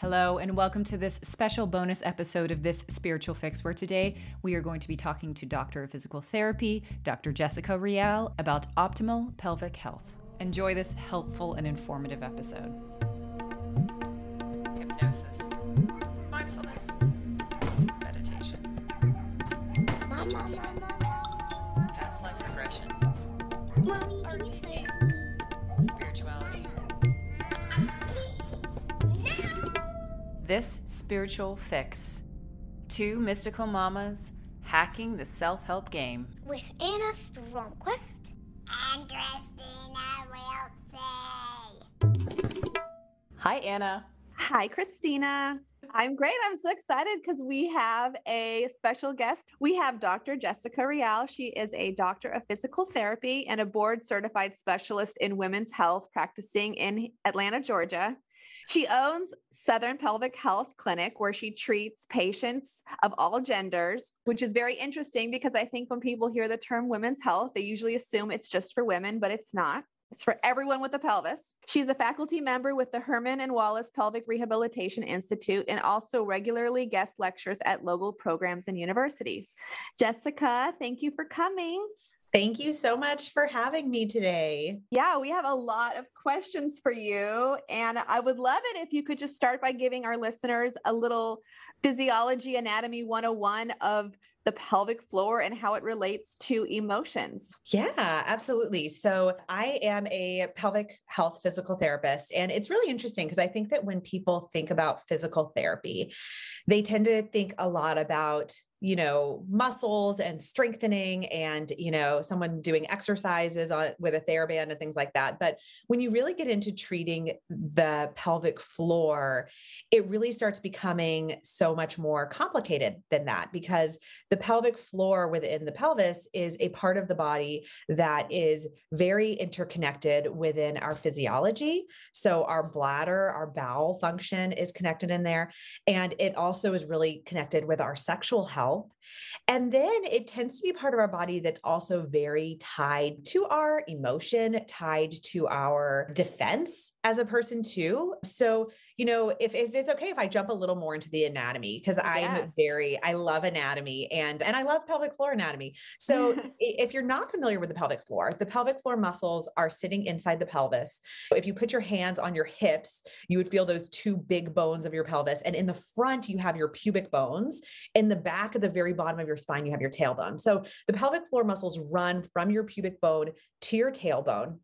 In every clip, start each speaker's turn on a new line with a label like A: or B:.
A: Hello, and welcome to this special bonus episode of This Spiritual Fix, where today we are going to be talking to Doctor of Physical Therapy, Dr. Jessica Reale, about optimal pelvic health. Enjoy this helpful and informative episode.
B: hypnosis, mindfulness, meditation, past life regression,
A: This Spiritual Fix. Two mystical mamas hacking the self help game.
C: with Anna Stromquist and Christina Wiltsey.
A: Hi, Anna.
D: Hi, Christina. I'm great. I'm so excited because we have a special guest. We have Dr. Jessica Reale. She is a doctor of physical therapy and a board certified specialist in women's health practicing in Atlanta, Georgia. She owns Southern Pelvic Health Clinic, where she treats patients of all genders, which is very interesting because I think when people hear the term women's health, they usually assume it's just for women, but it's not. It's for everyone with a pelvis. She's a faculty member with the Herman and Wallace Pelvic Rehabilitation Institute and also regularly guest lectures at local programs and universities. Jessica, thank you for coming.
E: Thank you so much for having me today.
D: Yeah, we have a lot of questions for you. And I would love it if you could just start by giving our listeners a little physiology anatomy 101 of the pelvic floor and how it relates to emotions.
E: Yeah, absolutely. So, I am a pelvic health physical therapist, and it's really interesting because I think that when people think about physical therapy, they tend to think a lot about you know muscles and strengthening and you know someone doing exercises on with a theraband and things like that. But when you really get into treating the pelvic floor it really starts becoming so much more complicated than that because the pelvic floor within the pelvis is a part of the body that is very interconnected within our physiology. So our bladder our bowel function is connected in there. And it also is really connected with our sexual health and then it tends to be part of our body that's also very tied to our emotion, tied to our defense as a person too. So, you know, if, if it's okay if I jump a little more into the anatomy, because I'm very, I love anatomy and and I love pelvic floor anatomy. So if you're not familiar with the pelvic floor, the pelvic floor muscles are sitting inside the pelvis. If you put your hands on your hips, you would feel those two big bones of your pelvis. And in the front, you have your pubic bones. In the back at the very bottom of your spine, you have your tailbone. So the pelvic floor muscles run from your pubic bone to your tailbone.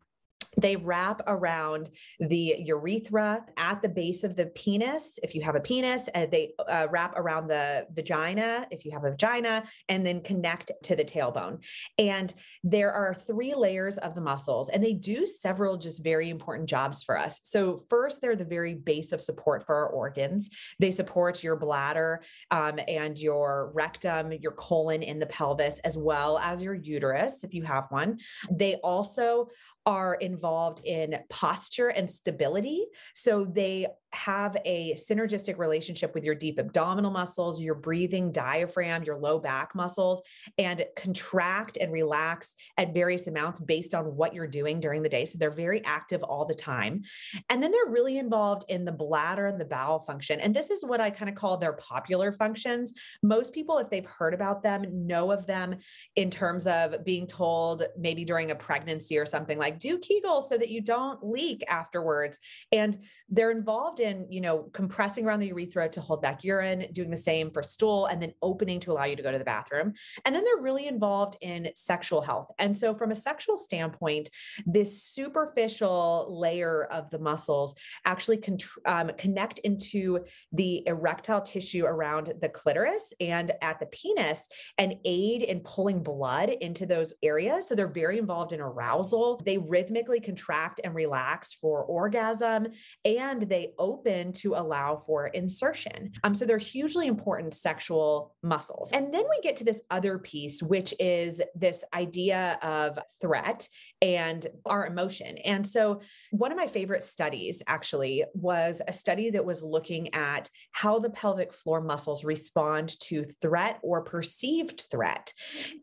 E: They wrap around the urethra at the base of the penis. If you have a penis, and they uh, wrap around the vagina if you have a vagina, and then connect to the tailbone. And there are three layers of the muscles, and they do several just very important jobs for us. So, first, they're the very base of support for our organs. They support your bladder um, and your rectum, your colon in the pelvis, as well as your uterus, if you have one. They also are involved in posture and stability. So they have a synergistic relationship with your deep abdominal muscles, your breathing diaphragm, your low back muscles, and contract and relax at various amounts based on what you're doing during the day. So they're very active all the time. And then they're really involved in the bladder and the bowel function. And this is what I kind of call their popular functions. Most people, if they've heard about them, know of them in terms of being told maybe during a pregnancy or something like do Kegels so that you don't leak afterwards. And they're involved often, you know, compressing around the urethra to hold back urine, doing the same for stool, and then opening to allow you to go to the bathroom. And then they're really involved in sexual health. And so, from a sexual standpoint, this superficial layer of the muscles actually con- um, connect into the erectile tissue around the clitoris and at the penis and aid in pulling blood into those areas. So, they're very involved in arousal. They rhythmically contract and relax for orgasm, and they open to allow for insertion. Um, so, they're hugely important sexual muscles. And then we get to this other piece, which is this idea of threat and our emotion. And so, one of my favorite studies actually was a study that was looking at how the pelvic floor muscles respond to threat or perceived threat.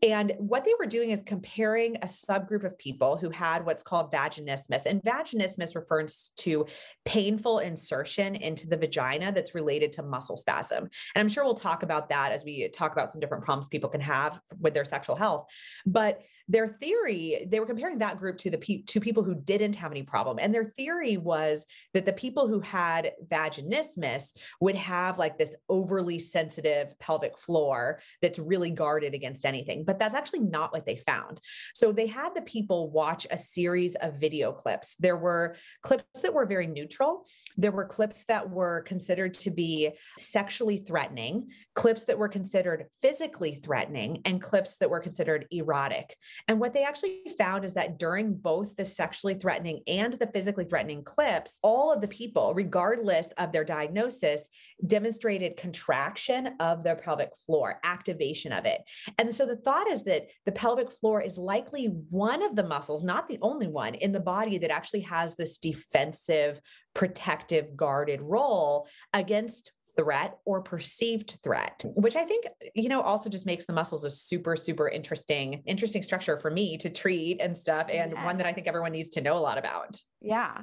E: And what they were doing is comparing a subgroup of people who had what's called vaginismus. And vaginismus refers to painful insertion into the vagina that's related to muscle spasm. And I'm sure we'll talk about that as we talk about some different problems people can have with their sexual health. But their theory, they were comparing that group to the pe- to people who didn't have any problem. And their theory was that the people who had vaginismus would have like this overly sensitive pelvic floor that's really guarded against anything. But that's actually not what they found. So they had the people watch a series of video clips. There were clips that were very neutral. There were clips that were considered to be sexually threatening, clips that were considered physically threatening, and clips that were considered erotic. And what they actually found is that during both the sexually threatening and the physically threatening clips, all of the people, regardless of their diagnosis, demonstrated contraction of their pelvic floor, activation of it. And so the thought is that the pelvic floor is likely one of the muscles, not the only one in the body that actually has this defensive, protective, guarded role against threat or perceived threat which i think you know also just makes the muscles a super super interesting interesting structure for me to treat and stuff and yes. one that i think everyone needs to know a lot about.
D: Yeah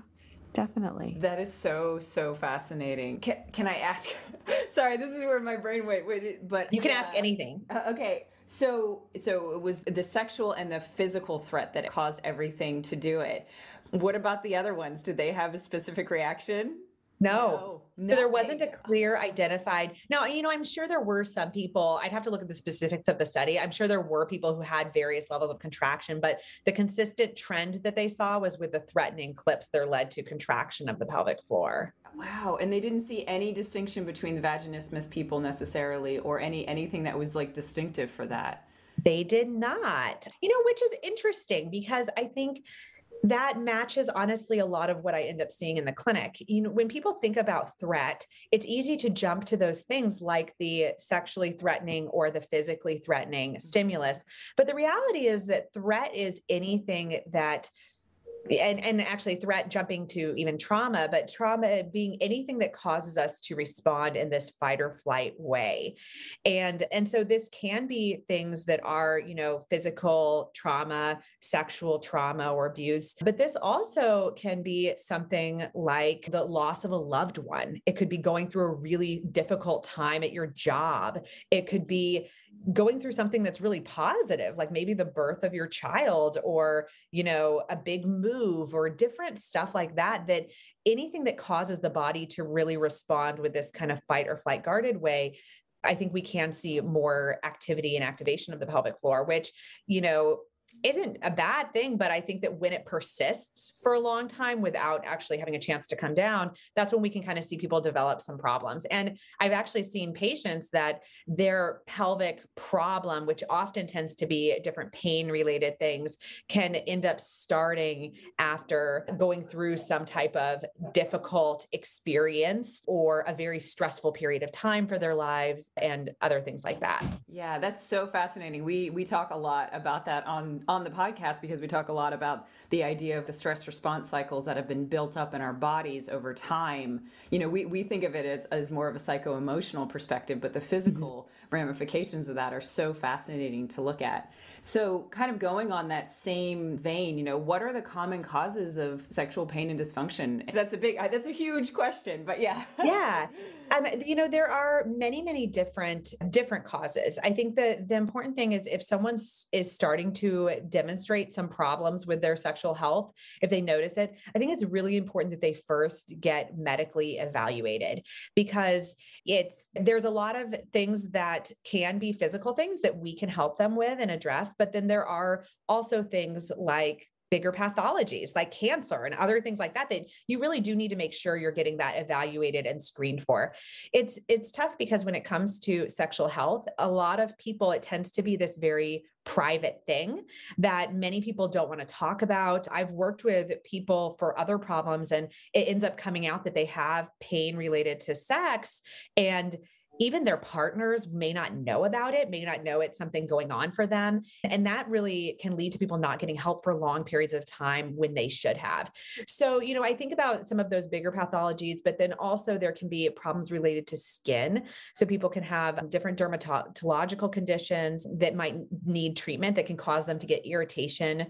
D: definitely.
A: That is so so fascinating. Can, can i ask sorry this is where my brain went, went but
E: you can ask anything.
A: uh, okay so so it was the sexual and the physical threat that caused everything to do it. What about the other ones? Did they have a specific reaction
E: no, no, there wasn't a clear identified. Now, you know, I'm sure there were some people, I'd have to look at the specifics of the study. I'm sure there were people who had various levels of contraction, but the consistent trend that they saw was with the threatening clips that led to contraction of the pelvic floor.
A: Wow. And they didn't see any distinction between the vaginismus people necessarily or any anything that was like distinctive for that.
E: They did not. You know, which is interesting because I think that matches honestly a lot of what I end up seeing in the clinic. You know, when people think about threat, it's easy to jump to those things like the sexually threatening or the physically threatening mm-hmm. stimulus. But the reality is that threat is anything that and and actually threat jumping to even trauma but trauma being anything that causes us to respond in this fight or flight way. And and so this can be things that are you know physical trauma sexual trauma or abuse but this also can be something like the loss of a loved one. It could be going through a really difficult time at your job. It could be going through something that's really positive like maybe the birth of your child or you know a big move or different stuff like that that anything that causes the body to really respond with this kind of fight or flight guarded way I think we can see more activity and activation of the pelvic floor, which, you know, isn't a bad thing, but I think that when it persists for a long time without actually having a chance to come down, that's when we can kind of see people develop some problems. And I've actually seen patients that their pelvic problem, which often tends to be different pain related things, can end up starting after going through some type of difficult experience or a very stressful period of time for their lives and other things like that.
A: Yeah, that's so fascinating. We we talk a lot about that on on the podcast because we talk a lot about the idea of the stress response cycles that have been built up in our bodies over time. You know, we, we think of it as, as more of a psycho emotional perspective, but the physical mm-hmm. ramifications of that are so fascinating to look at. So, kind of going on that same vein, you know, what are the common causes of sexual pain and dysfunction? So that's a big, that's a huge question, but yeah.
E: Yeah. Um, you know, there are many, many different different causes. I think that the important thing is if someone is starting to demonstrate some problems with their sexual health, if they notice it, I think it's really important that they first get medically evaluated because it's there's a lot of things that can be physical things that we can help them with and address, but then there are also things like bigger pathologies like cancer and other things like that that you really do need to make sure you're getting that evaluated and screened for it's it's tough because when it comes to sexual health a lot of people it tends to be this very private thing that many people don't want to talk about. I've worked with people for other problems and it ends up coming out that they have pain related to sex and even their partners may not know about it, may not know it's something going on for them. And that really can lead to people not getting help for long periods of time when they should have. So, you know, I think about some of those bigger pathologies, but then also there can be problems related to skin. So people can have different dermatological conditions that might need treatment that can cause them to get irritation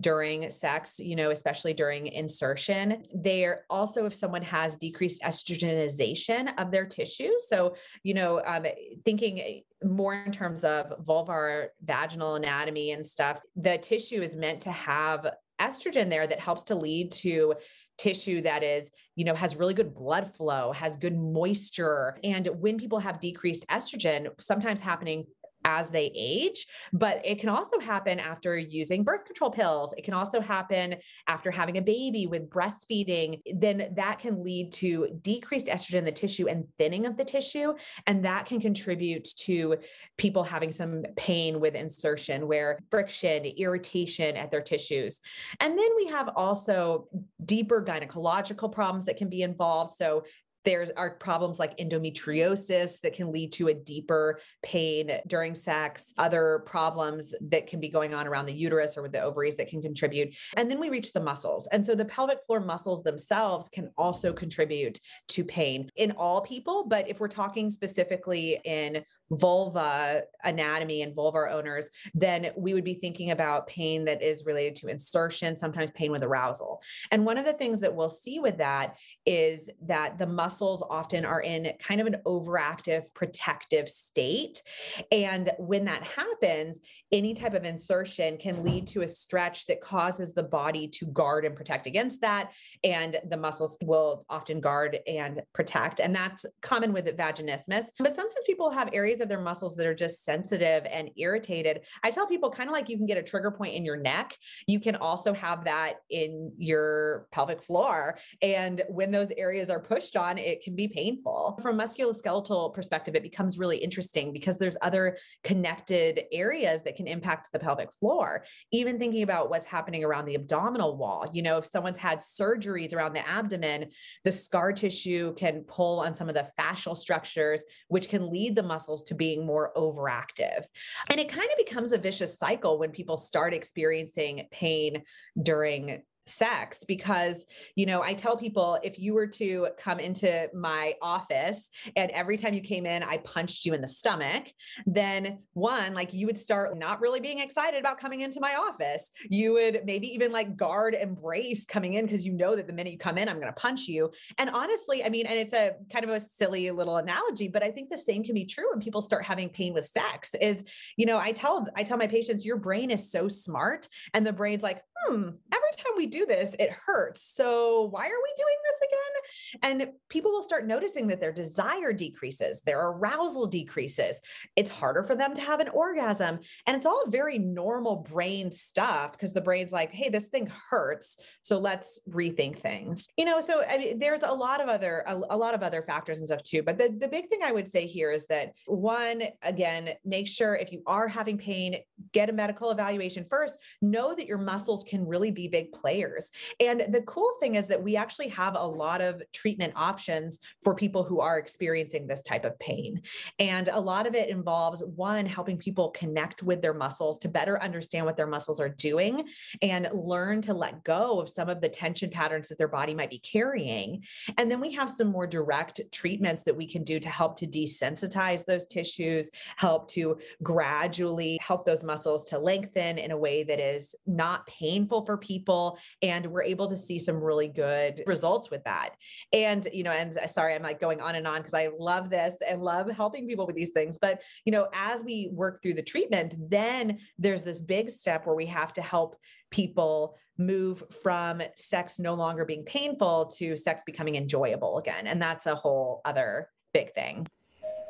E: during sex, you know, especially during insertion. They're also, if someone has decreased estrogenization of their tissue, so you know, um, thinking eh, more in terms of vulvar vaginal anatomy and stuff, the tissue is meant to have estrogen there that helps to lead to tissue that is you know has really good blood flow has good moisture. And when people have decreased estrogen sometimes happening as they age, but it can also happen after using birth control pills. It can also happen after having a baby with breastfeeding. Then that can lead to decreased estrogen in the tissue and thinning of the tissue. And that can contribute to people having some pain with insertion, where friction, irritation at their tissues. And then we have also deeper gynecological problems that can be involved. So there are problems like endometriosis that can lead to a deeper pain during sex, other problems that can be going on around the uterus or with the ovaries that can contribute. And then we reach the muscles. And so the pelvic floor muscles themselves can also contribute to pain in all people. But if we're talking specifically in vulva anatomy and vulvar owners, then we would be thinking about pain that is related to insertion, sometimes pain with arousal. And one of the things that we'll see with that is that the muscles often are in kind of an overactive protective state. And when that happens, any type of insertion can lead to a stretch that causes the body to guard and protect against that. And the muscles will often guard and protect. And that's common with vaginismus. But sometimes people have areas of their muscles that are just sensitive and irritated. I tell people kind of like you can get a trigger point in your neck, you can also have that in your pelvic floor. And when those areas are pushed on, it can be painful. From musculoskeletal perspective, it becomes really interesting because there's other connected areas that can impact the pelvic floor. Even thinking about what's happening around the abdominal wall, you know, if someone's had surgeries around the abdomen, the scar tissue can pull on some of the fascial structures, which can lead the muscles to being more overactive. And it kind of becomes a vicious cycle when people start experiencing pain during sex because you know i tell people if you were to come into my office and every time you came in i punched you in the stomach then one like you would start not really being excited about coming into my office. You would maybe even like guard embrace coming in because you know that the minute you come in i'm going to punch you. And honestly i mean and it's a kind of a silly little analogy but i think the same can be true when people start having pain with sex is you know i tell i tell my patients your brain is so smart. And the brain's like hmm every time we do do this, it hurts. So why are we doing this again? And people will start noticing that their desire decreases, their arousal decreases. It's harder for them to have an orgasm. And it's all very normal brain stuff because the brain's like, hey, this thing hurts. So let's rethink things. You know, so I mean, there's a lot of other, a, a lot of other factors and stuff too. But the, the big thing I would say here is that one, again, make sure if you are having pain, get a medical evaluation first. Know that your muscles can really be big players years. And the cool thing is that we actually have a lot of treatment options for people who are experiencing this type of pain. And a lot of it involves one, helping people connect with their muscles to better understand what their muscles are doing and learn to let go of some of the tension patterns that their body might be carrying. And then we have some more direct treatments that we can do to help to desensitize those tissues, help to gradually help those muscles to lengthen in a way that is not painful for people And we're able to see some really good results with that. And, you know, and uh, sorry, I'm like going on and on because I love this and love helping people with these things. But, you know, as we work through the treatment, then there's this big step where we have to help people move from sex no longer being painful to sex becoming enjoyable again. And that's a whole other big thing.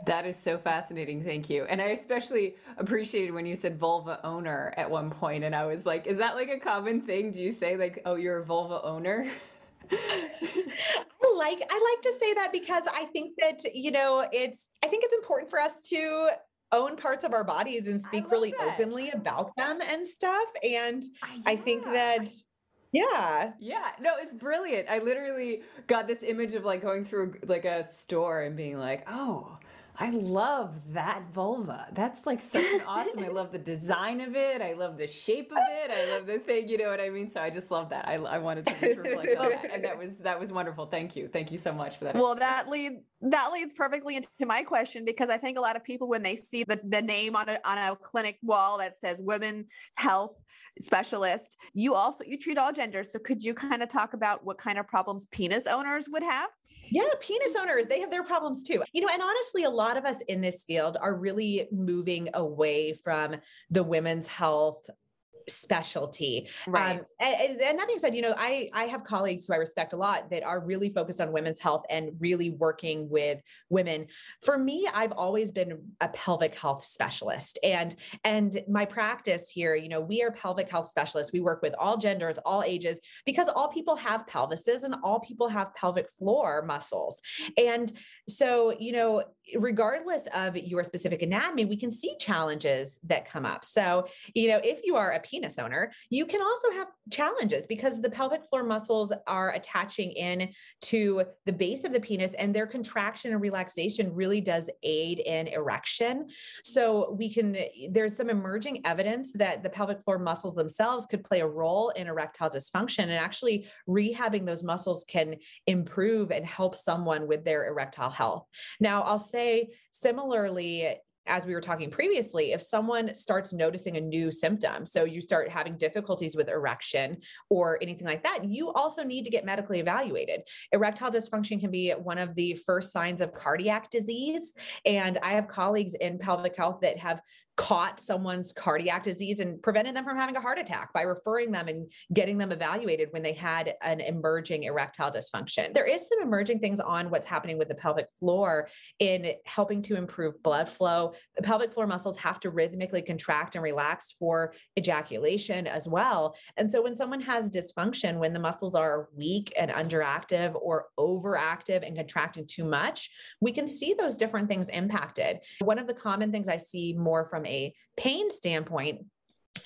A: That is so fascinating. Thank you. And I especially appreciated when you said vulva owner at one point, And I was like, is that like a common thing? Do you say, like, oh, you're a vulva owner?
E: I like I like to say that because I think that you know it's I think it's important for us to own parts of our bodies and speak really that. openly about them and stuff and yeah. I think that yeah.
A: Yeah. No, it's brilliant. I literally got this image of like going through like a store and being like, "Oh, I love that vulva. That's like such an awesome. I love the design of it. I love the shape of it. I love the thing. You know what I mean? So I just love that. I, I wanted to just reflect on that, and that was that was wonderful. Thank you. Thank you so much for that.
D: Well, that lead that leads perfectly into my question because I think a lot of people when they see the, the name on a on a clinic wall that says women's health specialist, you also you treat all genders. So could you kind of talk about what kind of problems penis owners would have?
E: Yeah, penis owners, they have their problems too. You know, and honestly, a lot of us in this field are really moving away from the women's health specialty.
D: Right. Um,
E: and, and, that being said, you know, I I have colleagues who I respect a lot that are really focused on women's health and really working with women. For me, I've always been a pelvic health specialist, and and my practice here, you know, we are pelvic health specialists. We work with all genders, all ages, because all people have pelvises and all people have pelvic floor muscles, and so you know, regardless of your specific anatomy, we can see challenges that come up. So you know, if you are a penis owner, you can also have challenges because the pelvic floor muscles are attaching in to the base of the penis and their contraction and relaxation really does aid in erection. So we can, there's some emerging evidence that the pelvic floor muscles themselves could play a role in erectile dysfunction and actually rehabbing those muscles can improve and help someone with their erectile health. Now, I'll say similarly, as we were talking previously, if someone starts noticing a new symptom, so you start having difficulties with erection or anything like that, you also need to get medically evaluated. Erectile dysfunction can be one of the first signs of cardiac disease. And I have colleagues in pelvic health that have caught someone's cardiac disease and prevented them from having a heart attack by referring them and getting them evaluated when they had an emerging erectile dysfunction. There is some emerging things on what's happening with the pelvic floor in helping to improve blood flow. The pelvic floor muscles have to rhythmically contract and relax for ejaculation as well. And so when someone has dysfunction, when the muscles are weak and underactive or overactive and contracting too much, we can see those different things impacted. One of the common things I see more from a pain standpoint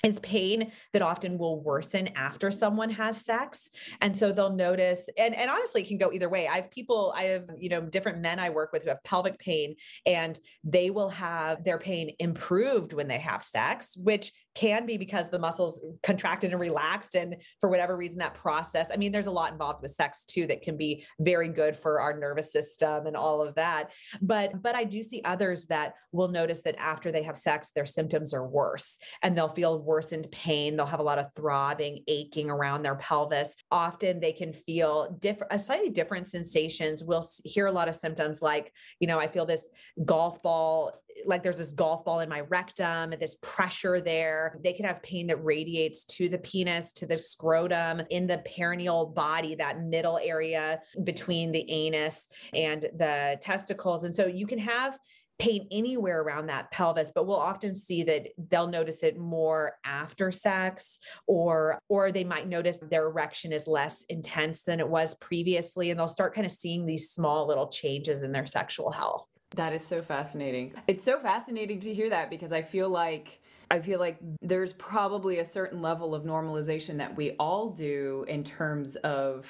E: is pain that often will worsen after someone has sex. And so they'll notice and, and honestly it can go either way. I have people i have you know different men i work with who have pelvic pain and they will have their pain improved when they have sex which can be because the muscles contracted and relaxed and for whatever reason that process i mean there's a lot involved with sex too that can be very good for our nervous system and all of that. But but i do see others that will notice that after they have sex their symptoms are worse and they'll feel worsened pain. They'll have a lot of throbbing aching around their pelvis. Often they can feel different slightly different sensations. We'll hear a lot of symptoms like you know i feel this golf ball like there's this golf ball in my rectum, this pressure there. They could have pain that radiates to the penis, to the scrotum, in the perineal body, that middle area between the anus and the testicles. And so you can have pain anywhere around that pelvis but we'll often see that they'll notice it more after sex or or they might notice their erection is less intense than it was previously and they'll start kind of seeing these small little changes in their sexual health
A: that is so fascinating. It's so fascinating to hear that because I feel like I feel like there's probably a certain level of normalization that we all do in terms of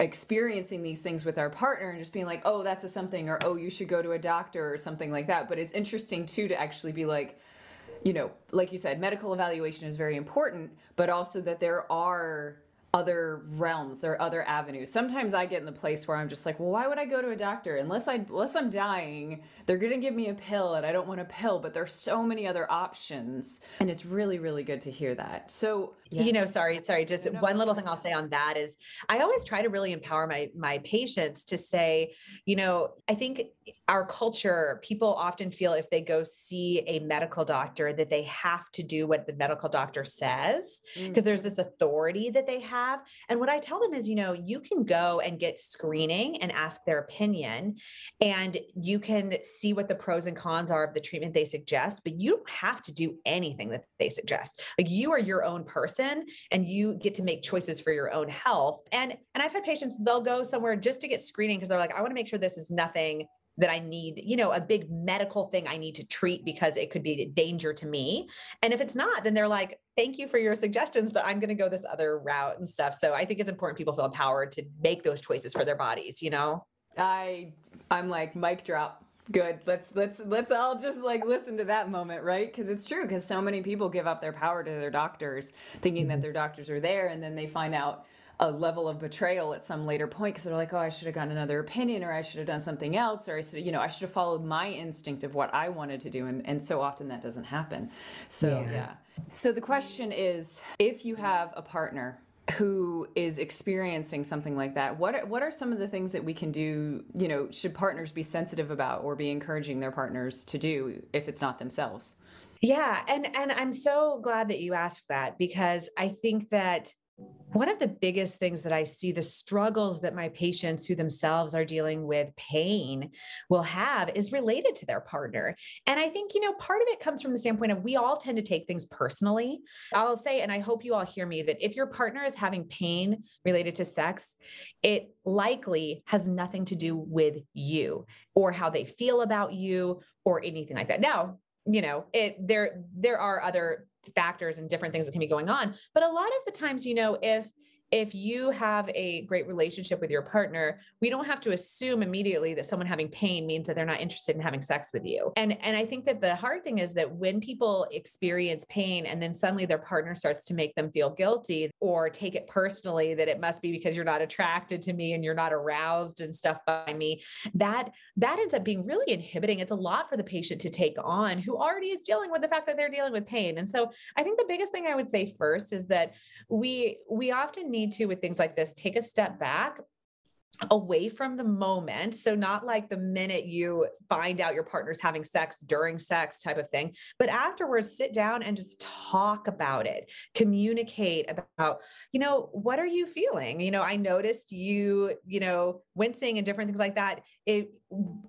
A: experiencing these things with our partner and just being like, oh, that's a something, or oh, you should go to a doctor or something like that. But it's interesting too to actually be like, you know, like you said, medical evaluation is very important, but also that there are other realms there are other avenues. Sometimes i get in the place where i'm just like well why would i go to a doctor? Unless i unless i'm dying they're to give me a pill and i don't want a pill but there's so many other options. And it's really really good to hear that. So Yeah.
E: You know, sorry, sorry. Just
A: No, no,
E: one little
A: no,
E: thing. I'll say on that is I always try to really empower my my patients to say, you know, I think our culture, people often feel if they go see a medical doctor that they have to do what the medical doctor says
A: Mm.
E: because there's this authority that they have. And what I tell them is, you know, you can go and get screening and ask their opinion, and you can see what the pros and cons are of the treatment they suggest, but you don't have to do anything that they suggest. Like you are your own person and you get to make choices for your own health. And and I've had patients, they'll go somewhere just to get screening because they're like, I want to make sure this is nothing that I need, you know, a big medical thing I need to treat because it could be a danger to me. And if it's not, then they're like, thank you for your suggestions, but I'm going to go this other route and stuff. So I think it's important people feel empowered to make those choices for their bodies, you know?
A: I I'm like mic drop. Good. Let's let's let's all just like listen to that moment, right? Because it's true. Because so many people give up their power to their doctors, thinking that mm-hmm. their doctors are there, and then they find out a level of betrayal at some later point because they're like, oh, I should have gotten another opinion, or I should have done something else, or I should, you know, I should have followed my instinct of what I wanted to do, and and so often that doesn't happen. So
E: Yeah.
A: yeah. So the question is, if you have a partner who is experiencing something like that what are, what are some of the things that we can do you know should partners be sensitive about or be encouraging their partners to do if it's not themselves?
E: Yeah, and and I'm so glad that you asked that because I think that one of the biggest things that I see the struggles that my patients who themselves are dealing with pain will have is related to their partner. And I think, you know, part of it comes from the standpoint of we all tend to take things personally. I'll say, and I hope you all hear me, that if your partner is having pain related to sex, it likely has nothing to do with you or how they feel about you or anything like that. Now, you know it there there are other factors and different things that can be going on. But a lot of the times you know if if you have a great relationship with your partner we don't have to assume immediately that someone having pain means that they're not interested in having sex with you and and i think that the hard thing is that when people experience pain and then suddenly their partner starts to make them feel guilty or take it personally that it must be because you're not attracted to me and you're not aroused and stuff by me that that ends up being really inhibiting. It's a lot for the patient to take on who already is dealing with the fact that they're dealing with pain. And so I think the biggest thing I would say first is that we we often need to with things like this take a step back away from the moment. So, not like the minute you find out your partner's having sex during sex type of thing, but afterwards, sit down and just talk about it, communicate about, you know, what are you feeling? You know, I noticed you, you know, wincing and different things like that. It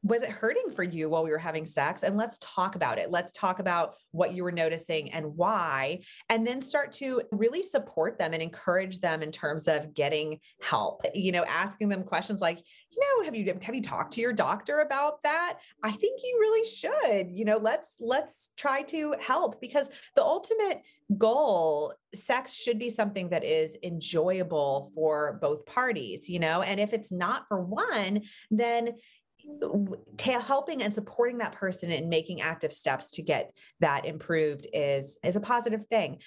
E: was it hurting for you while we were having sex? And let's talk about it. Let's talk about what you were noticing and why, and then start to really support them and encourage them in terms of getting help, you know, asking them questions like, you know, have you have you talked to your doctor about that? I think you really should. You know, let's let's try to help because the ultimate goal sex should be something that is enjoyable for both parties, you know, and if it's not for one, then ta- helping and supporting that person and making active steps to get that improved is is a positive thing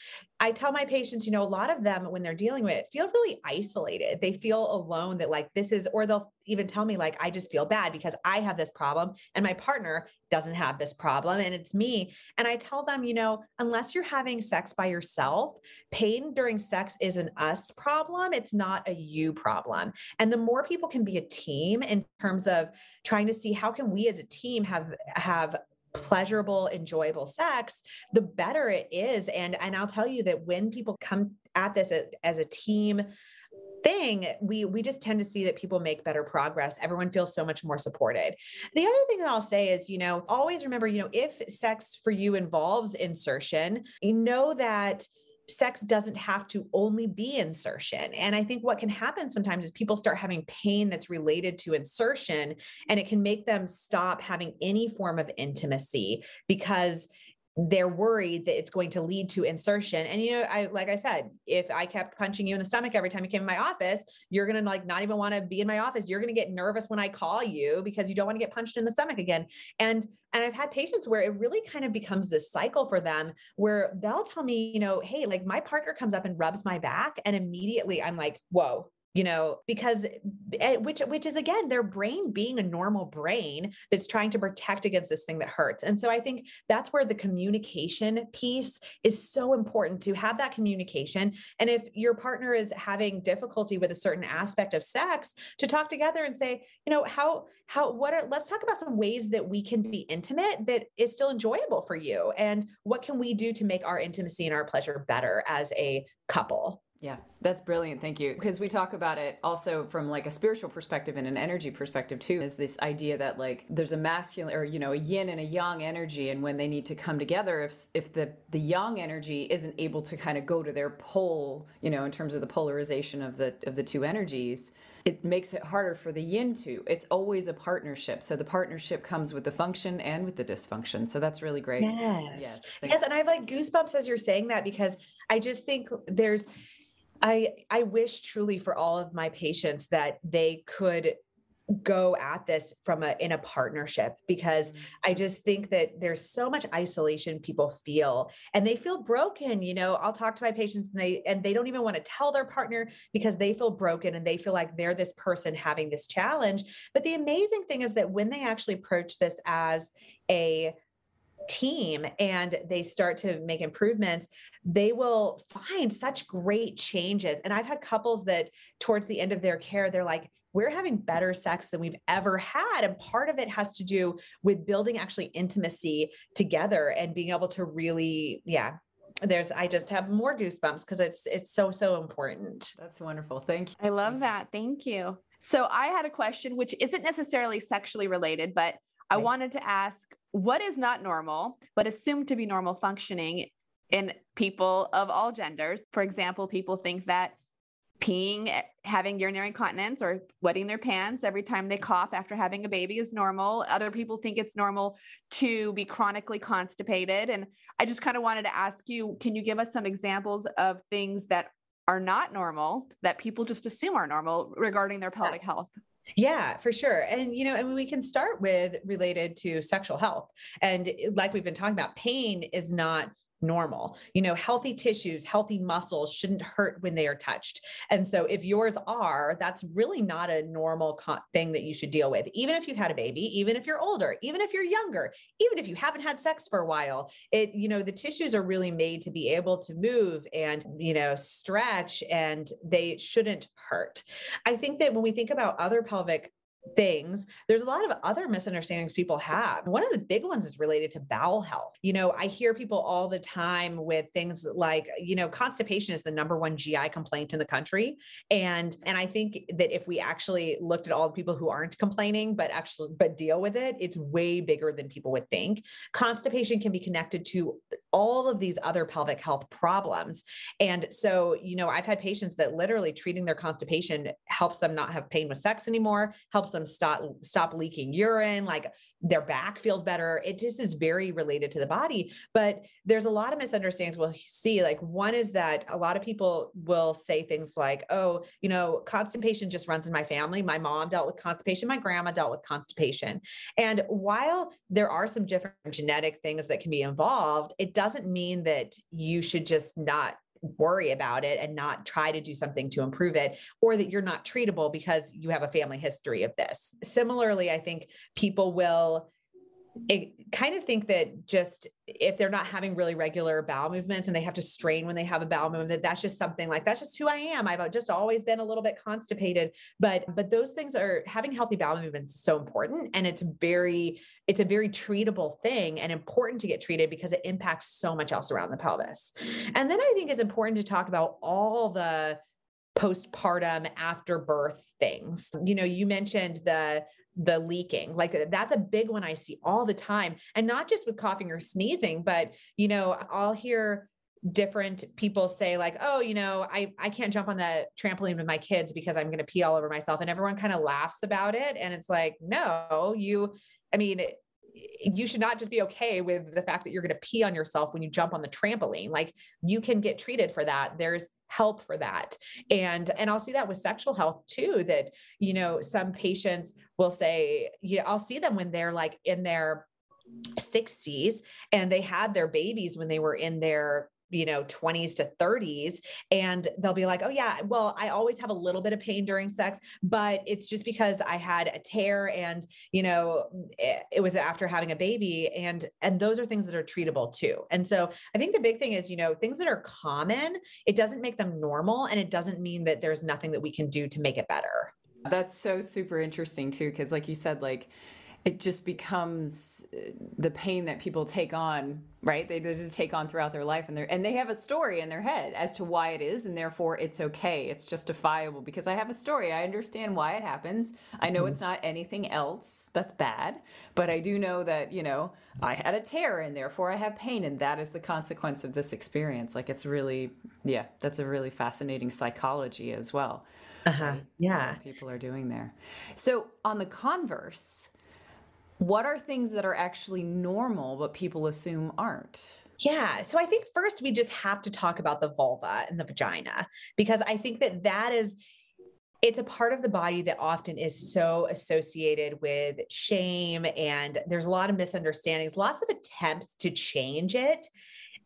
E: i tell my patients you know a lot of them when they're dealing with it feel really isolated. They feel alone that like this is or they'll even tell me like i just feel bad because i have this problem and my partner doesn't have this problem and it's me. And i tell them you know unless you're having sex by yourself pain during sex is an us problem. It's not a you problem. And the more people can be a team in terms of trying to see how can we as a team have have pleasurable enjoyable sex the better it is. And and i'll tell you that when people come at this as, a team thing we we just tend to see that people make better progress. Everyone feels so much more supported. The other thing that i'll say is you know always remember you know if sex for you involves insertion you know that sex doesn't have to only be insertion. And I think what can happen sometimes is people start having pain that's related to insertion, and it can make them stop having any form of intimacy because they're worried that it's going to lead to insertion. And you know, I like I said, if I kept punching you in the stomach every time you came in my office, you're gonna like not even want to be in my office. You're gonna get nervous when I call you because you don't want to get punched in the stomach again. And and I've had patients where it really kind of becomes this cycle for them where they'll tell me, you know, hey, like my partner comes up and rubs my back, and immediately I'm like, whoa, you know because eh, which which is again their brain being a normal brain that's trying to protect against this thing that hurts. And so i think that's where the communication piece is so important to have that communication. And if your partner is having difficulty with a certain aspect of sex to talk together and say you know how how what are let's talk about some ways that we can be intimate that is still enjoyable for you. And what can we do to make our intimacy and our pleasure better as a couple
A: yeah, that's brilliant. Thank you. Because we talk about it also from like a spiritual perspective and an energy perspective too, is this idea that like there's a masculine or you know, a yin and a yang energy and when they need to come together if if the the yang energy isn't able to kind of go to their pole, you know, in terms of the polarization of the of the two energies, it makes it harder for the yin to. It's always a partnership. So the partnership comes with the function and with the dysfunction. So that's really great.
E: Yes. Yes. Yes, and I have like goosebumps as you're saying that because I just think there's I I wish truly for all of my patients that they could go at this from a in a partnership because mm-hmm. I just think that there's so much isolation people feel and they feel broken you know I'll talk to my patients and they and they don't even want to tell their partner because they feel broken and they feel like they're this person having this challenge but the amazing thing is that when they actually approach this as a team and they start to make improvements, they will find such great changes. And I've had couples that towards the end of their care, they're like, we're having better sex than we've ever had. And part of it has to do with building actually intimacy together and being able to really, yeah, there's i just have more goosebumps because it's it's so so important.
A: That's wonderful. Thank you
D: i love that. Thank you. So i had a question which isn't necessarily sexually related but I wanted to ask what is not normal, but assumed to be normal functioning in people of all genders? For example, people think that peeing, eh, having urinary incontinence, or wetting their pants every time they cough after having a baby is normal. Other people think it's normal to be chronically constipated. And I just kind of wanted to ask you can you give us some examples of things that are not normal that people just assume are normal regarding their pelvic health?
E: Yeah, for sure. And, you know, mean, we can start with related to sexual health. And like we've been talking about, pain is not normal. You know, healthy tissues, healthy muscles shouldn't hurt when they are touched. And so if yours are, that's really not a normal co- thing that you should deal with. Even if you've had a baby, even if you're older, even if you're younger, even if you haven't had sex for a while, it you know, the tissues are really made to be able to move and, you know, stretch and they shouldn't hurt. I think that when we think about other pelvic things, there's a lot of other misunderstandings people have. One of the big ones is related to bowel health. You know, I hear people all the time with things like, you know, constipation is the number one GI complaint in the country. And and I think that if we actually looked at all the people who aren't complaining but actually but deal with it, it's way bigger than people would think. Constipation can be connected to all of these other pelvic health problems. And so, you know, I've had patients that literally treating their constipation helps them not have pain with sex anymore, helps them stop stop leaking urine like their back feels better. It just is very related to the body. But there's a lot of misunderstandings we'll see like one is that a lot of people will say things like oh you know constipation just runs in my family. My mom dealt with constipation. My grandma dealt with constipation. And while there are some different genetic things that can be involved it doesn't mean that you should just not worry about it and not try to do something to improve it, or that you're not treatable because you have a family history of this. Similarly, I think people will it kind of think that just if they're not having really regular bowel movements and they have to strain when they have a bowel movement that that's just something like that's just who i am. I've uh, just always been a little bit constipated. But but those things are having healthy bowel movements is so important and it's very it's a very treatable thing and important to get treated because it impacts so much else around the pelvis. And then i think it's important to talk about all the postpartum after birth things. You know you mentioned the the leaking like uh, that's a big one i see all the time and not just with coughing or sneezing but you know i'll hear different people say like oh you know i i can't jump on the trampoline with my kids because i'm going to pee all over myself and everyone kind of laughs about it and it's like no you i mean you should not just be okay with the fact that you're going to pee on yourself when you jump on the trampoline like you can get treated for that there's help for that. And and i'll see that with sexual health too that you know some patients will say you know i'll see them when they're like in their 60s and they had their babies when they were in their you know 20s to 30s and they'll be like oh yeah well i always have a little bit of pain during sex but it's just because i had a tear and you know it, it was after having a baby and and those are things that are treatable too. And so i think the big thing is you know things that are common it doesn't make them normal and it doesn't mean that there's nothing that we can do to make it better.
A: That's so super interesting too because like you said like it just becomes uh, the pain that people take on right? They just take on throughout their life and they and they have a story in their head as to why it is and therefore it's okay. It's justifiable because i have a story. I understand why it happens. I know mm-hmm. it's not anything else that's bad but i do know that you know i had a tear and therefore i have pain and that is the consequence of this experience. Like it's really yeah that's a really fascinating psychology as well
E: uh-huh. Right?
A: yeah. people are doing there. So on the converse what are things that are actually normal but people assume aren't?
E: Yeah. So I think first we just have to talk about the vulva and the vagina because I think that that is it's a part of the body that often is so associated with shame and there's a lot of misunderstandings, lots of attempts to change it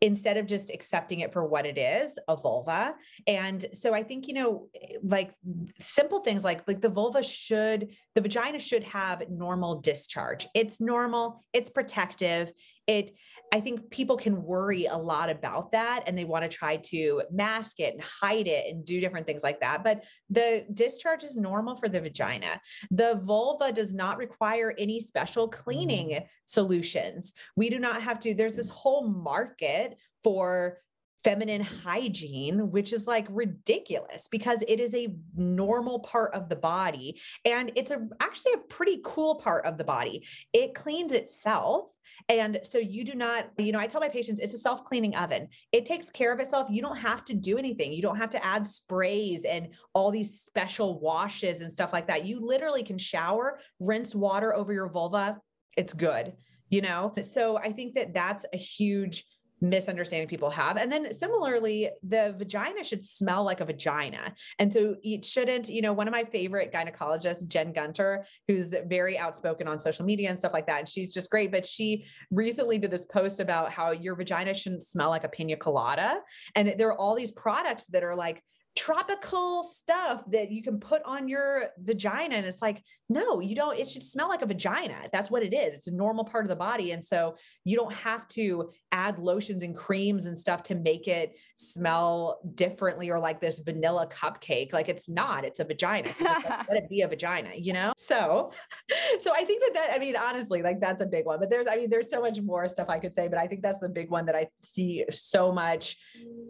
E: instead of just accepting it for what it is a vulva. And so i think you know like simple things like like the vulva should the vagina should have normal discharge. It's normal it's protective it I think people can worry a lot about that and they want to try to mask it and hide it and do different things like that. But the discharge is normal for the vagina. The vulva does not require any special cleaning mm-hmm. solutions. We do not have to, there's this whole market for feminine hygiene, which is like ridiculous because it is a normal part of the body and it's a actually a pretty cool part of the body. It cleans itself and so you do not, you know, I tell my patients it's a self cleaning oven. It takes care of itself. You don't have to do anything. You don't have to add sprays and all these special washes and stuff like that. You literally can shower, rinse water over your vulva. It's good, you know? So I think that that's a huge misunderstanding people have. And then similarly, the vagina should smell like a vagina. And so it shouldn't, you know, one of my favorite gynecologists, Jen Gunter, who's very outspoken on social media and stuff like that. And she's just great. But she recently did this post about how your vagina shouldn't smell like a pina colada. And there are all these products that are like, tropical stuff that you can put on your vagina. And it's like, no, you don't, it should smell like a vagina. That's what it is. It's a normal part of the body. And so you don't have to add lotions and creams and stuff to make it smell differently or like this vanilla cupcake. Like it's not, it's a vagina. So let it be a vagina, you know? So, so I think that that, I mean, honestly, like that's a big one, but there's, I mean, there's so much more stuff I could say, but I think that's the big one that I see so much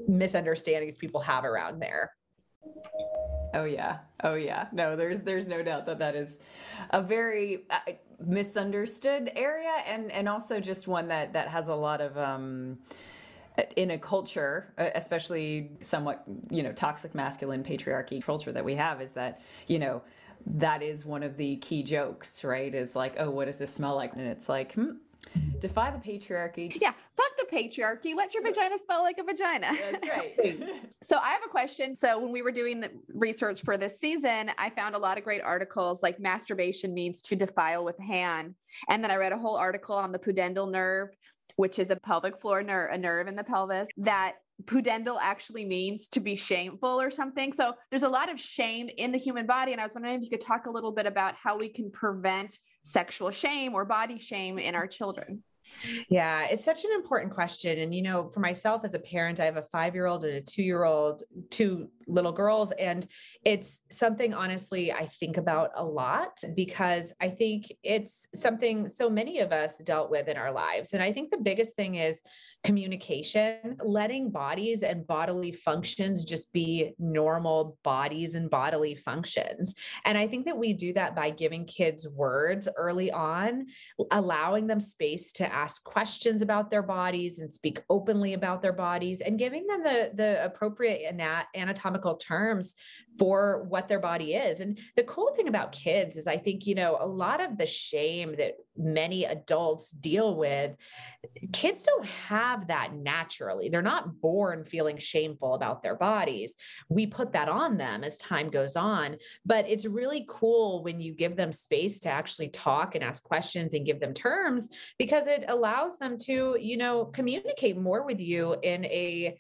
E: misunderstandings people have around there.
A: Oh yeah. Oh yeah. No, there's there's no doubt that that is a very uh, misunderstood area and and also just one that that has a lot of um in a culture, especially somewhat, you know, toxic masculine patriarchy culture that we have is that, you know, that is one of the key jokes, right? Is like, oh, what does this smell like? And it's like, hmm, defy the patriarchy.
D: Yeah, fuck the patriarchy. Let your vagina smell like a vagina.
A: That's right.
D: so I have a question. So when we were doing the research for this season, I found a lot of great articles like masturbation means to defile with hand. And then I read a whole article on the pudendal nerve, which is a pelvic floor nerve, a nerve in the pelvis that pudendal actually means to be shameful or something. So there's a lot of shame in the human body. And I was wondering if you could talk a little bit about how we can prevent sexual shame or body shame in our children.
E: Yeah, it's such an important question. And, you know, for myself as a parent, I have a five year old and a two year old, two little girls. And it's something, honestly, I think about a lot because I think it's something so many of us dealt with in our lives. And I think the biggest thing is communication, letting bodies and bodily functions just be normal bodies and bodily functions. And I think that we do that by giving kids words early on, allowing them space to ask questions about their bodies and speak openly about their bodies and giving them the, the appropriate anatomical terms for what their body is. And the cool thing about kids is I think, you know, a lot of the shame that many adults deal with, kids don't have that naturally. They're not born feeling shameful about their bodies. We put that on them as time goes on. But it's really cool when you give them space to actually talk and ask questions and give them terms because it allows them to, you know, communicate more with you in a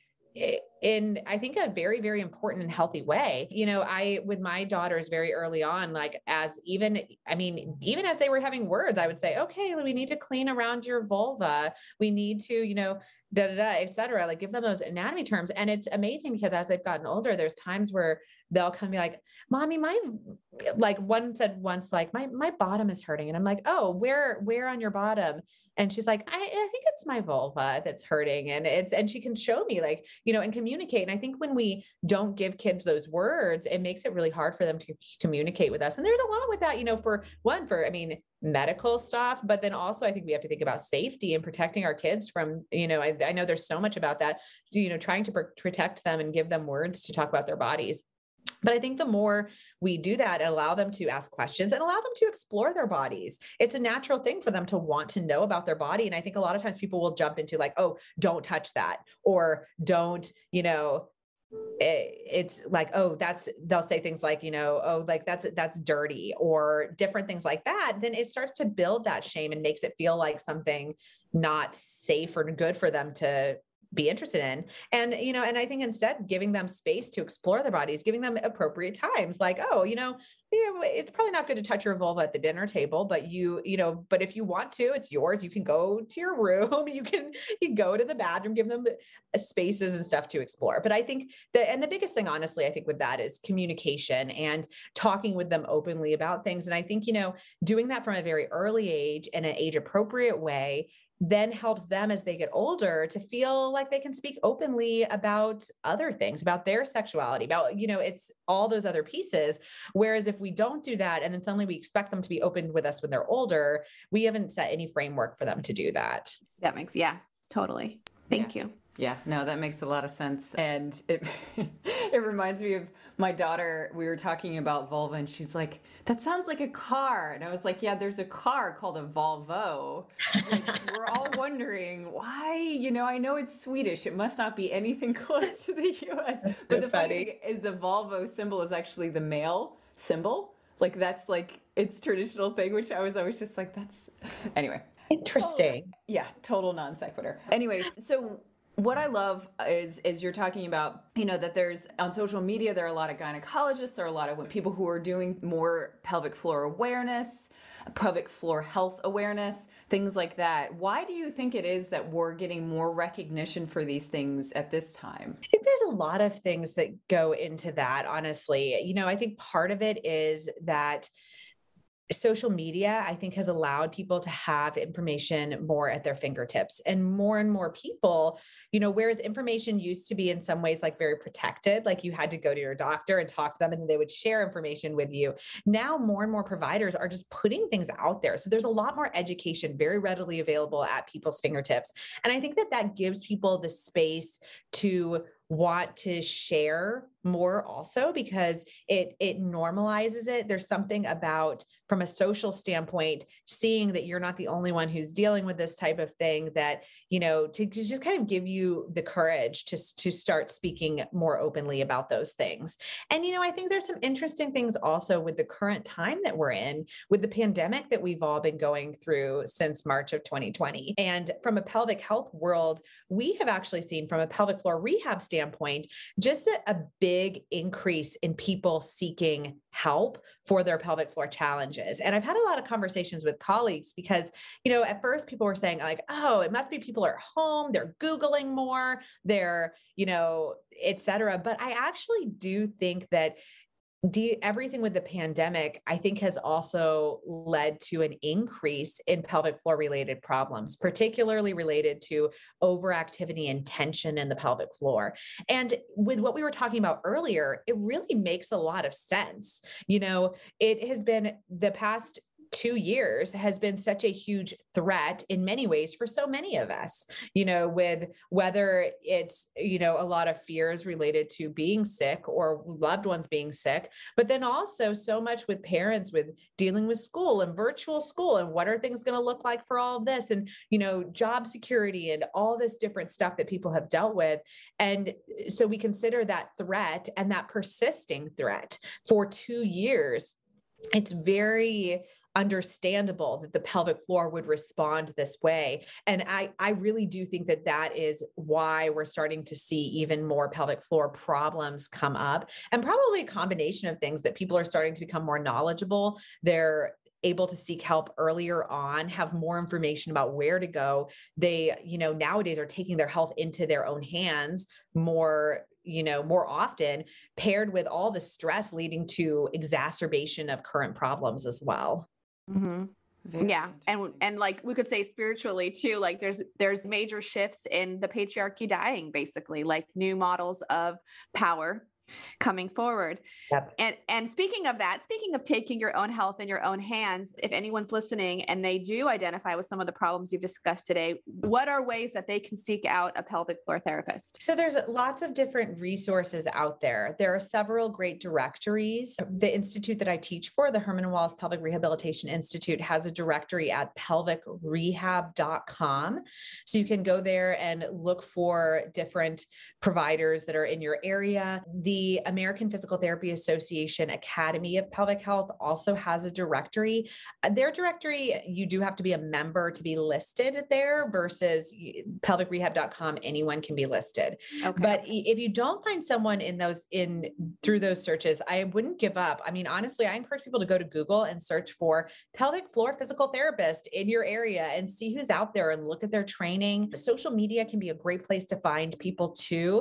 E: in i think a very very important and healthy way. You know i with my daughters very early on like as even i mean even as they were having words i would say okay we need to clean around your vulva. We need to you know da da da et cetera like give them those anatomy terms. And it's amazing because as they've gotten older there's times where they'll come be like mommy my like one said once like my my bottom is hurting. And i'm like oh where where on your bottom? And she's like I, I think it's my vulva that's hurting. And it's and she can show me like you know and communicate and i think when we don't give kids those words it makes it really hard for them to communicate with us. And there's a lot with that you know for one for i mean medical stuff but then also i think we have to think about safety and protecting our kids from you know i, I know there's so much about that you know trying to pr- protect them and give them words to talk about their bodies but I think the more we do that allow them to ask questions and allow them to explore their bodies, it's a natural thing for them to want to know about their body. And I think a lot of times people will jump into like, oh, don't touch that, or don't, you know, it, it's like oh that's they'll say things like you know oh like that's that's dirty or different things like that then it starts to build that shame and makes it feel like something not safe or good for them to be interested in. And you know and i think instead giving them space to explore their bodies giving them appropriate times like oh you know it's probably not good to touch your vulva at the dinner table but you you know but if you want to it's yours. You can go to your room. You can you go to the bathroom give them spaces and stuff to explore. But i think that and the biggest thing honestly i think with that is communication and talking with them openly about things. And i think you know doing that from a very early age in an age appropriate way then helps them as they get older to feel like they can speak openly about other things about their sexuality about you know it's all those other pieces. Whereas if we don't do that and then suddenly we expect them to be open with us when they're older we haven't set any framework for them to do that.
D: That makes yeah totally. Thank
A: yeah.
D: you
A: yeah, no, that makes a lot of sense. And it it reminds me of my daughter. We were talking about vulva and she's like, "That sounds like a car." And I was like, "Yeah, there's a car called a Volvo." we're all wondering why, you know, I know it's Swedish. It must not be anything close to the US. But the funny thing is the Volvo symbol is actually the male symbol. Like that's like its traditional thing, which I was always just like, that's anyway.
E: Interesting.
A: Total, yeah, total non sequitur. Anyways, so what I love is is you're talking about, you know, that there's on social media there are a lot of gynecologists, there are a lot of people who are doing more pelvic floor awareness, pelvic floor health awareness, things like that. Why do you think it is that we're getting more recognition for these things at this time?
E: I think there's a lot of things that go into that, honestly. You know, I think part of it is that social media i think has allowed people to have information more at their fingertips and more and more people you know whereas information used to be in some ways like very protected like you had to go to your doctor and talk to them and they would share information with you now more and more providers are just putting things out there. So there's a lot more education very readily available at people's fingertips and i think that that gives people the space to want to share more also because it it normalizes it. There's something about from a social standpoint seeing that you're not the only one who's dealing with this type of thing that you know to, to just kind of give you the courage to to start speaking more openly about those things. And you know i think there's some interesting things also with the current time that we're in with the pandemic that we've all been going through since march of 2020 and from a pelvic health world we have actually seen from a pelvic floor rehab standpoint just a, a big big increase in people seeking help for their pelvic floor challenges. And I've had a lot of conversations with colleagues because, you know, at first people were saying, like, oh, it must be people are home, they're Googling more, they're, you know, et cetera. But I actually do think that de- everything with the pandemic, I think, has also led to an increase in pelvic floor related problems, particularly related to overactivity and tension in the pelvic floor. And with what we were talking about earlier, it really makes a lot of sense. You know, it has been the past two years has been such a huge threat in many ways for so many of us you know with whether it's you know a lot of fears related to being sick or loved ones being sick but then also so much with parents with dealing with school and virtual school and what are things going to look like for all of this and you know job security and all this different stuff that people have dealt with. And so we consider that threat and that persisting threat for 2 years. It's very understandable that the pelvic floor would respond this way. And i i really do think that that is why we're starting to see even more pelvic floor problems come up. And probably a combination of things that people are starting to become more knowledgeable they're able to seek help earlier on have more information about where to go. They you know nowadays are taking their health into their own hands more you know more often paired with all the stress leading to exacerbation of current problems as well
D: Mm-hmm. yeah and and like we could say spiritually too like there's there's major shifts in the patriarchy dying basically like new models of power coming forward.
E: Yep.
D: And and speaking of that, speaking of taking your own health in your own hands, if anyone's listening and they do identify with some of the problems you've discussed today, what are ways that they can seek out a pelvic floor therapist?
E: So there's lots of different resources out there. There are several great directories. The institute that I teach for, the Herman Wallace Pelvic Rehabilitation Institute, has a directory at pelvicrehab.com. So you can go there and look for different providers that are in your area. The American Physical Therapy Association Academy of Pelvic Health also has a directory. Uh, their directory, you do have to be a member to be listed there versus pelvicrehab.com, anyone can be listed. Okay. But if you don't find someone in those in through those searches, I wouldn't give up. I mean, honestly, I encourage people to go to Google and search for pelvic floor physical therapist in your area and see who's out there and look at their training. Social media can be a great place to find people too.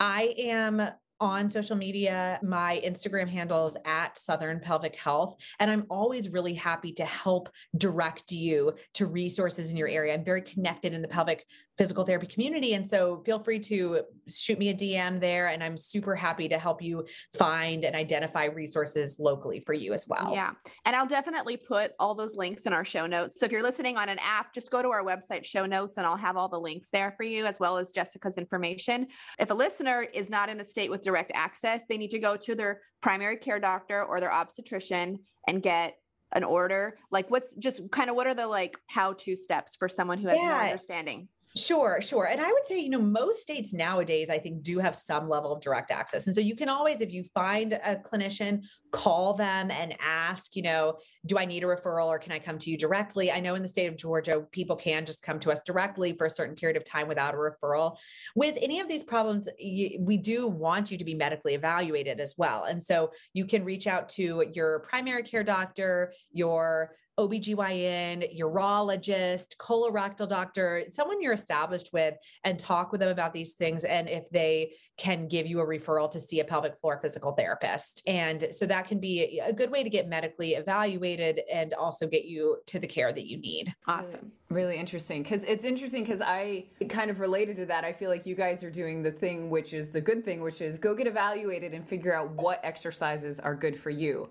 E: I am on social media. My Instagram handle is at Southern Pelvic Health. And I'm always really happy to help direct you to resources in your area. I'm very connected in the pelvic physical therapy community. And so feel free to shoot me a DM there. And I'm super happy to help you find and identify resources locally for you as well.
D: Yeah. And I'll definitely put all those links in our show notes. So if you're listening on an app, just go to our website show notes and I'll have all the links there for you as well as Jessica's information. If a listener is not in a state with direct access, they need to go to their primary care doctor or their obstetrician and get an order like what's just kind of what are the like how to steps for someone who has yeah. no understanding
E: Sure, sure. And I would say, you know, most states nowadays, I think, do have some level of direct access. And so you can always, if you find a clinician, call them and ask, you know, do I need a referral or can I come to you directly? I know in the state of Georgia, people can just come to us directly for a certain period of time without a referral. With any of these problems, we do want you to be medically evaluated as well. And so you can reach out to your primary care doctor, your OBGYN, urologist, colorectal doctor, someone you're established with, and talk with them about these things. And if they can give you a referral to see a pelvic floor physical therapist. And so that can be a good way to get medically evaluated and also get you to the care that you need.
D: Awesome.
A: Really interesting. Because it's interesting because I kind of related to that. I feel like you guys are doing the thing, which is the good thing, which is go get evaluated and figure out what exercises are good for you.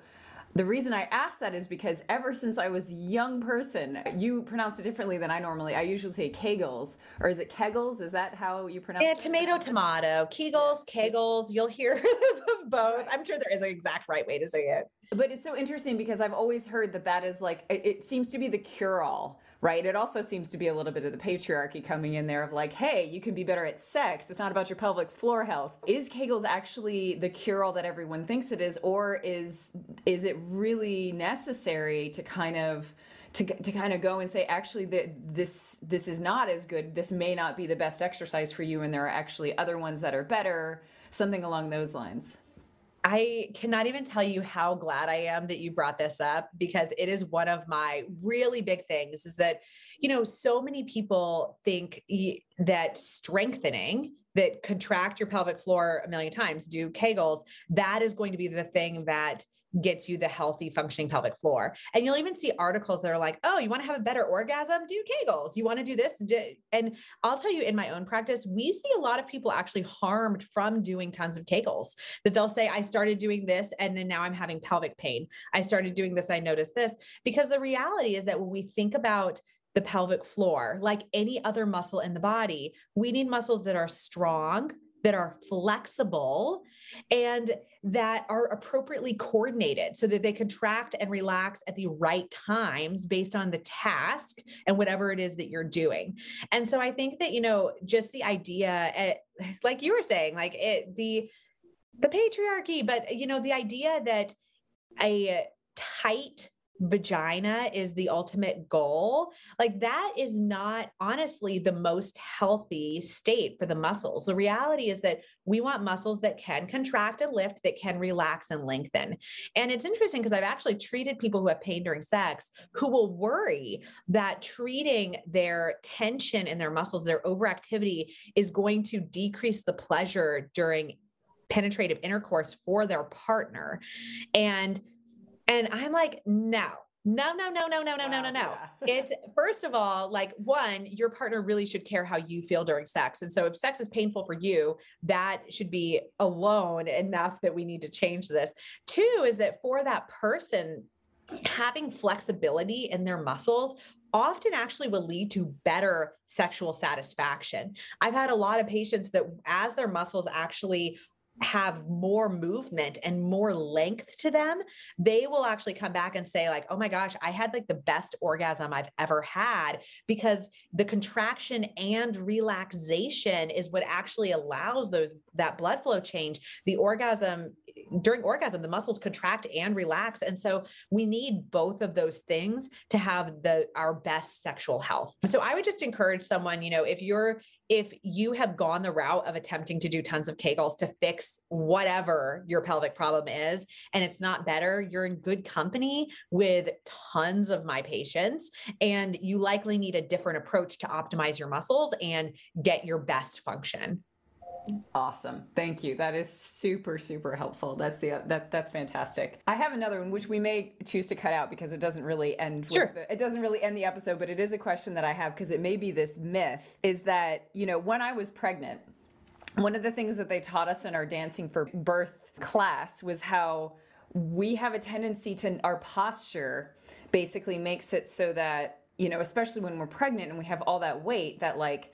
A: The reason I ask that is because ever since I was a young person, you pronounce it differently than I normally. I usually say Kegels, or is it Kegels? Is that how you pronounce
E: yeah,
A: it?
E: tomato, tomato, Kegels, Kegels. You'll hear both. I'm sure there is an exact right way to say it.
A: But it's so interesting because I've always heard that that is like, it seems to be the cure all right? It also seems to be a little bit of the patriarchy coming in there of like, hey, you can be better at sex. It's not about your pelvic floor health. Is Kegels actually the cure all that everyone thinks it is, or is is it really necessary to kind of to, to kind of go and say actually that this this is not as good this may not be the best exercise for you and there are actually other ones that are better something along those lines
E: I cannot even tell you how glad I am that you brought this up because it is one of my really big things is that, you know, so many people think that strengthening that contract your pelvic floor a million times, do Kegels, that is going to be the thing that gets you the healthy functioning pelvic floor. And you'll even see articles that are like, oh, you want to have a better orgasm? Do Kegels. You want to do this? And I'll tell you in my own practice, we see a lot of people actually harmed from doing tons of Kegels that they'll say, I started doing this and then now I'm having pelvic pain. I started doing this, I noticed this. Because the reality is that when we think about the pelvic floor, like any other muscle in the body, we need muscles that are strong, that are flexible and that are appropriately coordinated so that they contract and relax at the right times based on the task and whatever it is that you're doing. And so I think that, you know, just the idea, eh, like you were saying, like it, the, the patriarchy, but, you know, the idea that a tight vagina is the ultimate goal, like that is not honestly the most healthy state for the muscles. The reality is that we want muscles that can contract and lift, that can relax and lengthen. And it's interesting because I've actually treated people who have pain during sex who will worry that treating their tension in their muscles, their overactivity is going to decrease the pleasure during penetrative intercourse for their partner. And and I'm like, no, no, no, no, no, no, no, no, no, no. It's first of all, like one, your partner really should care how you feel during sex. And so if sex is painful for you, that should be alone enough that we need to change this. Two is that for that person, having flexibility in their muscles often actually will lead to better sexual satisfaction. I've had a lot of patients that as their muscles actually have more movement and more length to them, they will actually come back and say like, "Oh my gosh, I had like the best orgasm I've ever had because the contraction and relaxation is what actually allows those that blood flow change. The orgasm during orgasm the muscles contract and relax. And so we need both of those things to have the our best sexual health. So i would just encourage someone you know if you're if you have gone the route of attempting to do tons of kegels to fix whatever your pelvic problem is and it's not better you're in good company with tons of my patients and you likely need a different approach to optimize your muscles and get your best function
A: Awesome. Thank you. That is super super helpful. That's the that that's fantastic. I have another one which we may choose to cut out because it doesn't really end
E: sure.
A: The, it doesn't really end the episode, but it is a question that I have because it may be this myth is that, you know, when I was pregnant, one of the things that they taught us in our dancing for birth class was how we have a tendency to our posture basically makes it so that, you know, especially when we're pregnant and we have all that weight that like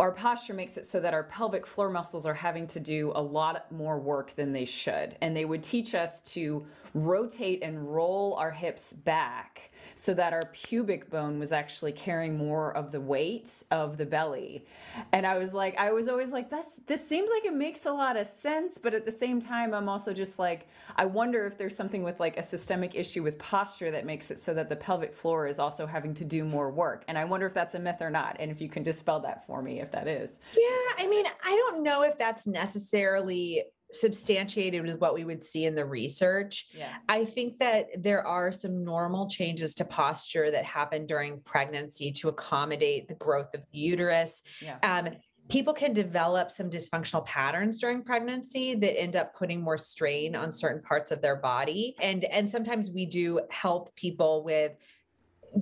A: our posture makes it so that our pelvic floor muscles are having to do a lot more work than they should. And they would teach us to rotate and roll our hips back so that our pubic bone was actually carrying more of the weight of the belly. And I was like, I was always like, this this seems like it makes a lot of sense, but at the same time, I'm also just like, I wonder if there's something with like a systemic issue with posture that makes it so that the pelvic floor is also having to do more work. And I wonder if that's a myth or not. And if you can dispel that for me, if that is.
E: Yeah, I mean, I don't know if that's necessarily substantiated with what we would see in the research.
A: Yeah.
E: I think that there are some normal changes to posture that happen during pregnancy to accommodate the growth of the uterus.
A: Yeah.
E: Um, people can develop some dysfunctional patterns during pregnancy that end up putting more strain on certain parts of their body and and sometimes we do help people with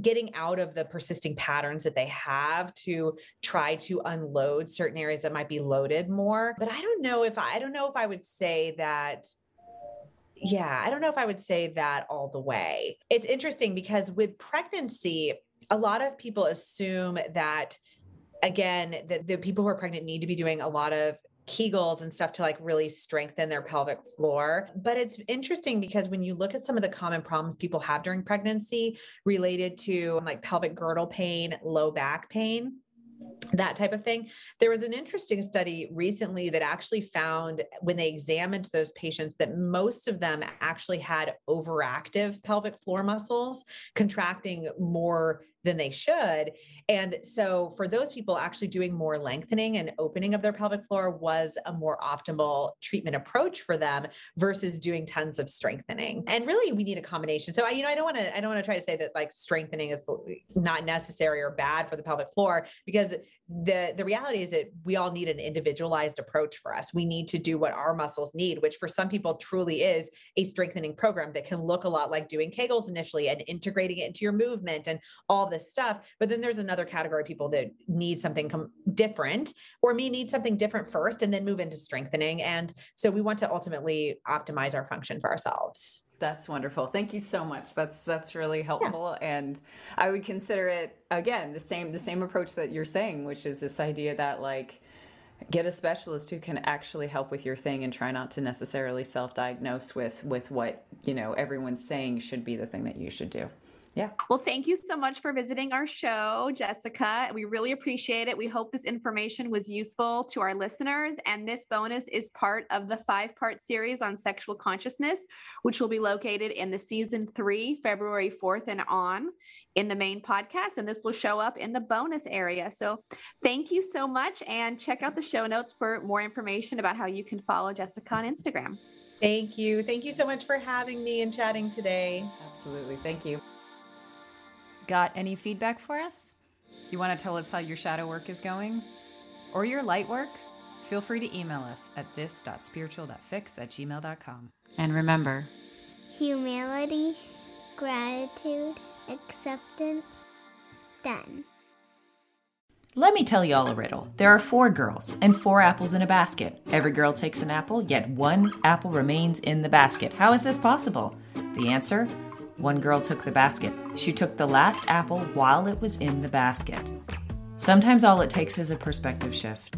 E: getting out of the persisting patterns that they have to try to unload certain areas that might be loaded more. But I don't know if I, I don't know if I would say that yeah, I don't know if I would say that all the way. It's interesting because with pregnancy, a lot of people assume that again that the people who are pregnant need to be doing a lot of Kegels and stuff to like really strengthen their pelvic floor. But it's interesting because when you look at some of the common problems people have during pregnancy related to like pelvic girdle pain, low back pain, that type of thing. There was an interesting study recently that actually found when they examined those patients that most of them actually had overactive pelvic floor muscles contracting more than they should. And so for those people, actually doing more lengthening and opening of their pelvic floor was a more optimal treatment approach for them versus doing tons of strengthening. And really we need a combination. So I, you know, I don't want to, I don't want to try to say that like strengthening is not necessary or bad for the pelvic floor because the the reality is that we all need an individualized approach for us we need to do what our muscles need which for some people truly is a strengthening program that can look a lot like doing kegels initially and integrating it into your movement and all this stuff but then there's another category of people that need something com- different or may need something different first and then move into strengthening and so we want to ultimately optimize our function for ourselves
A: that's wonderful. Thank you so much. That's that's really helpful yeah. and I would consider it again the same the same approach that you're saying which is this idea that like get a specialist who can actually help with your thing and try not to necessarily self-diagnose with with what, you know, everyone's saying should be the thing that you should do. Yeah.
D: Well, thank you so much for visiting our show, Jessica. We really appreciate it. We hope this information was useful to our listeners. And this bonus is part of the five part series on sexual consciousness, which will be located in the season three, February 4th and on in the main podcast. And this will show up in the bonus area. So thank you so much. And check out the show notes for more information about how you can follow Jessica on Instagram.
E: Thank you. Thank you so much for having me and chatting today.
A: Absolutely. Thank you. Got any feedback for us? You want to tell us how your shadow work is going? Or your light work? Feel free to email us at this.spiritual.fix at gmail.com. And remember,
C: Humility, gratitude, acceptance. Done.
A: let me tell you all a riddle. There are four girls and four apples in a basket. Every girl takes an apple, yet one apple remains in the basket. How is this possible? The answer one girl took the basket. She took the last apple while it was in the basket. Sometimes all it takes is a perspective shift.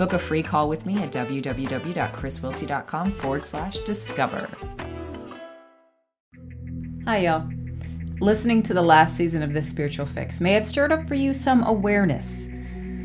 A: book a free call with me at www.chriswilty.com forward slash discover. Hi, y'all. Listening to the last season of this spiritual fix may have stirred up for you some awareness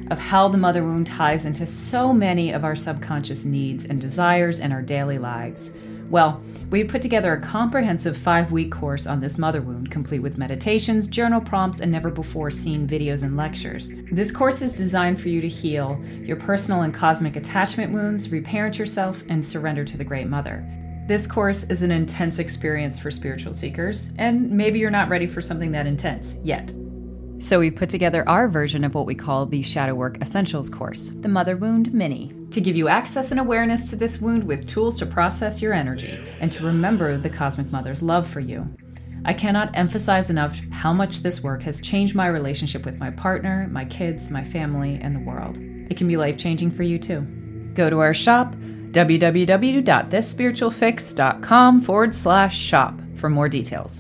A: of how the mother wound ties into so many of our subconscious needs and desires in our daily lives. Well, we've put together a comprehensive five week course on this mother wound, complete with meditations, journal prompts, and never before seen videos and lectures. This course is designed for you to heal your personal and cosmic attachment wounds, reparent yourself, and surrender to the Great Mother. This course is an intense experience for spiritual seekers, and maybe you're not ready for something that intense yet. So we've put together our version of what we call the Shadow Work Essentials course, the Mother Wound Mini, to give you access and awareness to this wound with tools to process your energy and to remember the Cosmic Mother's love for you. I cannot emphasize enough how much this work has changed my relationship with my partner, my kids, my family, and the world. It can be life changing for you too. Go to our shop, www.thisspiritualfix.com forward slash shop for more details.